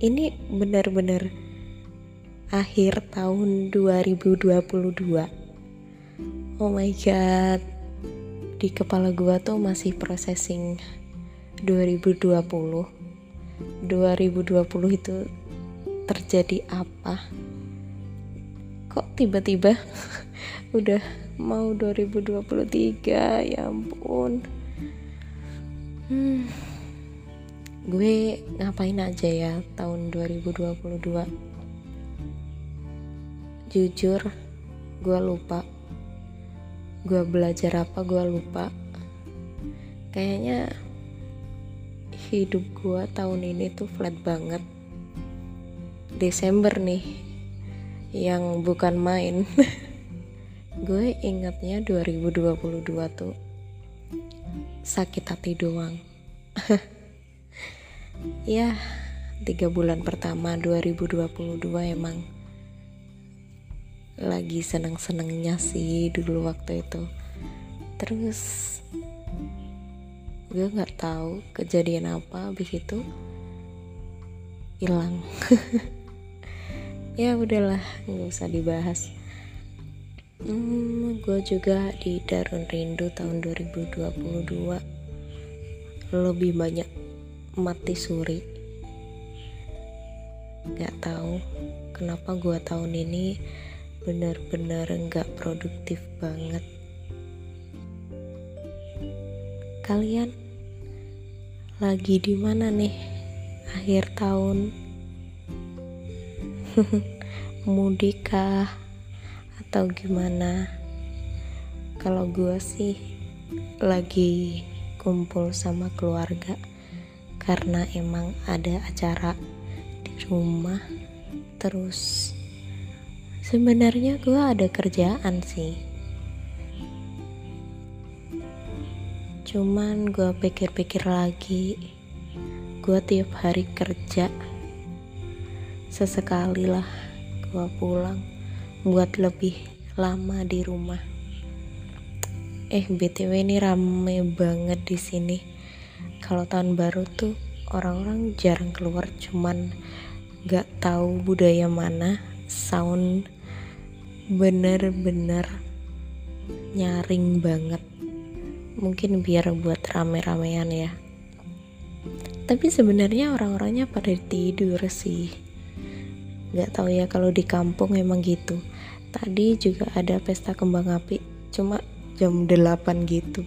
ini benar-benar akhir tahun 2022 oh my god. Di kepala gua tuh masih processing 2020 2020 itu terjadi apa? Kok tiba-tiba udah mau 2023 ya ampun. Hmm, gue ngapain aja ya tahun 2022 jujur gue lupa. Gue belajar apa gue lupa. Kayaknya hidup gue tahun ini tuh flat banget. Desember nih yang bukan main. Gue ingatnya 2022 tuh sakit hati doang ya tiga bulan pertama 2022 emang lagi seneng-senengnya sih dulu waktu itu. Terus gue nggak tahu kejadian apa habis itu hilang. Ya udahlah nggak usah dibahas. Hmm, gue juga di Darun Rindu tahun 2022 lebih banyak mati suri. Gak tahu kenapa gue tahun ini benar-benar nggak produktif banget. Kalian lagi di mana nih akhir tahun? Mudik kah atau gimana? Kalau gue sih lagi kumpul sama keluarga karena emang ada acara di rumah terus sebenarnya gue ada kerjaan sih. Cuman gue pikir-pikir lagi gue tiap hari kerja. Sesekali lah gue pulang buat lebih lama di rumah. Eh btw ini rame banget di sini kalau tahun baru tuh orang-orang jarang keluar cuman gak tahu budaya mana sound bener-bener nyaring banget. Mungkin biar buat rame-ramean ya. Tapi sebenarnya orang-orangnya pada tidur sih. Gak tahu ya kalau di kampung emang gitu. Tadi juga ada pesta kembang api cuma jam 8 gitu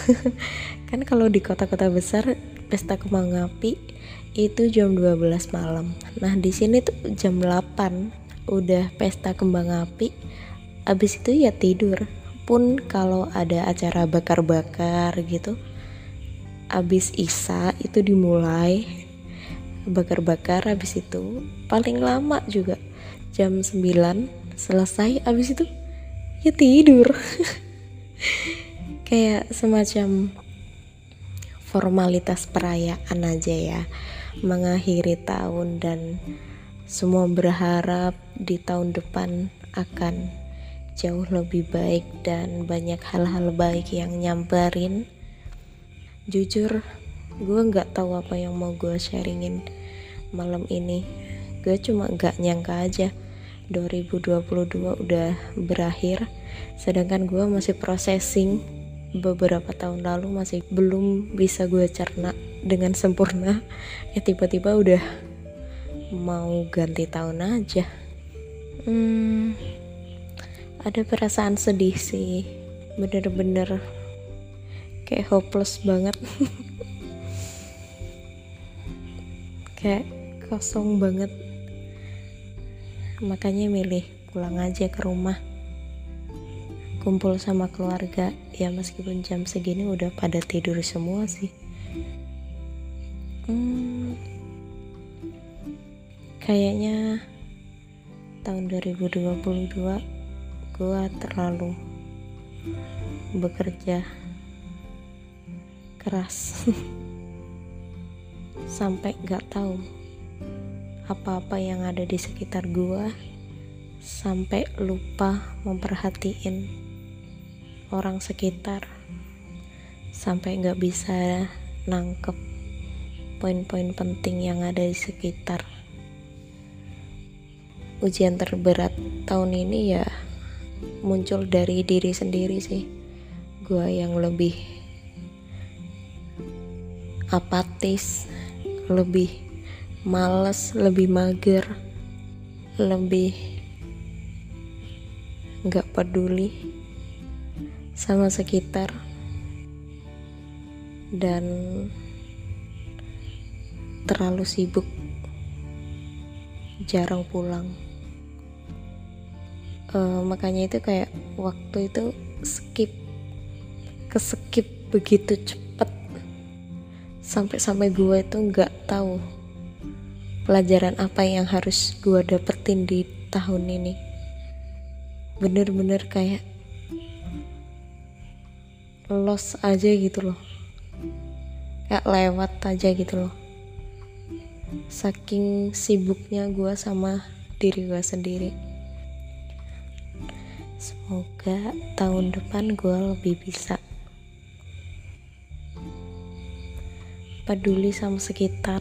kan kalau di kota-kota besar pesta kembang api itu jam 12 malam. Nah di sini tuh jam 8 udah pesta kembang api abis itu ya tidur. Pun kalau ada acara bakar-bakar gitu abis isa itu dimulai bakar-bakar. Abis itu paling lama juga jam 9 selesai. Abis itu ya tidur kayak semacam formalitas perayaan aja ya. Mengakhiri tahun dan semua berharap di tahun depan akan jauh lebih baik dan banyak hal-hal baik yang nyamperin. Jujur gue nggak tahu apa yang mau gue sharingin malam ini. Gue cuma gak nyangka aja 2022 udah berakhir sedangkan gue masih processing beberapa tahun lalu masih belum bisa gue cerna dengan sempurna. Ya tiba-tiba udah mau ganti tahun aja. Hmm, ada perasaan sedih sih. Bener-bener kayak hopeless banget. Kayak kosong banget. Makanya milih pulang aja ke rumah kumpul sama keluarga ya meskipun jam segini udah pada tidur semua sih. Hmm, kayaknya tahun 2022 gua terlalu bekerja keras. Sampai gak tahu apa-apa yang ada di sekitar gua sampai lupa memperhatiin orang sekitar sampai nggak bisa nangkep poin-poin penting yang ada di sekitar. Ujian terberat tahun ini ya muncul dari diri sendiri sih. Gue yang lebih apatis lebih males lebih mager lebih nggak peduli sama sekitar. Dan terlalu sibuk. Jarang pulang. Uh, makanya itu kayak waktu itu skip ke skip begitu cepet. Sampai-sampai gue itu nggak tahu pelajaran apa yang harus gue dapetin di tahun ini. Bener-bener kayak lost aja gitu loh. Kayak lewat aja gitu loh. Saking sibuknya gue sama diri gue sendiri. Semoga tahun depan gue lebih bisa. Peduli sama sekitar.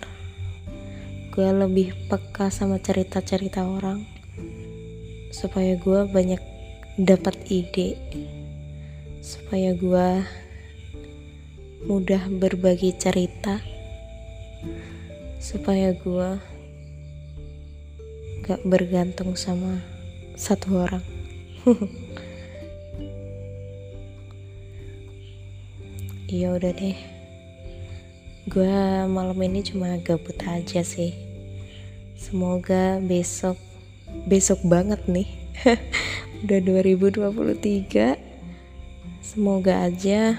Gue lebih peka sama cerita-cerita orang. Supaya gue banyak dapat ide supaya gue mudah berbagi cerita. Supaya gue gak bergantung sama satu orang. Iya udah deh. Gue malam ini cuma gabut aja sih. Semoga besok besok banget nih. Udah 2023 semoga aja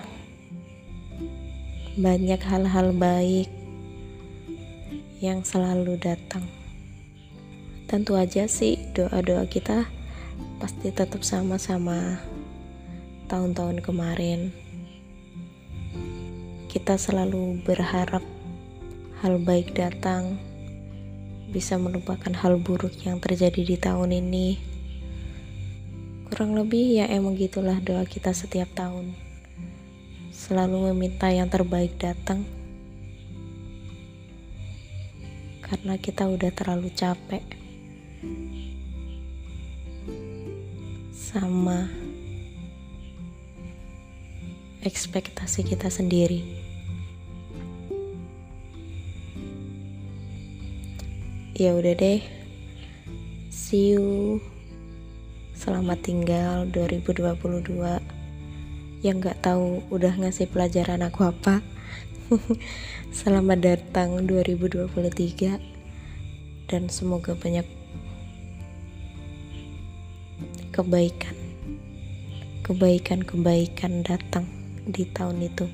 banyak hal-hal baik yang selalu datang tentu aja sih doa-doa kita pasti tetap sama-sama tahun-tahun kemarin. Kita selalu berharap hal baik datang, bisa melupakan hal buruk yang terjadi di tahun ini. Kurang lebih ya emang gitulah doa kita setiap tahun. Selalu meminta yang terbaik datang. Karena kita udah terlalu capek sama ekspektasi kita sendiri. Ya udah deh. See you. Selamat tinggal 2022. Yang nggak tahu udah ngasih pelajaran aku apa. Selamat datang 2023 dan semoga banyak kebaikan kebaikan-kebaikan datang di tahun itu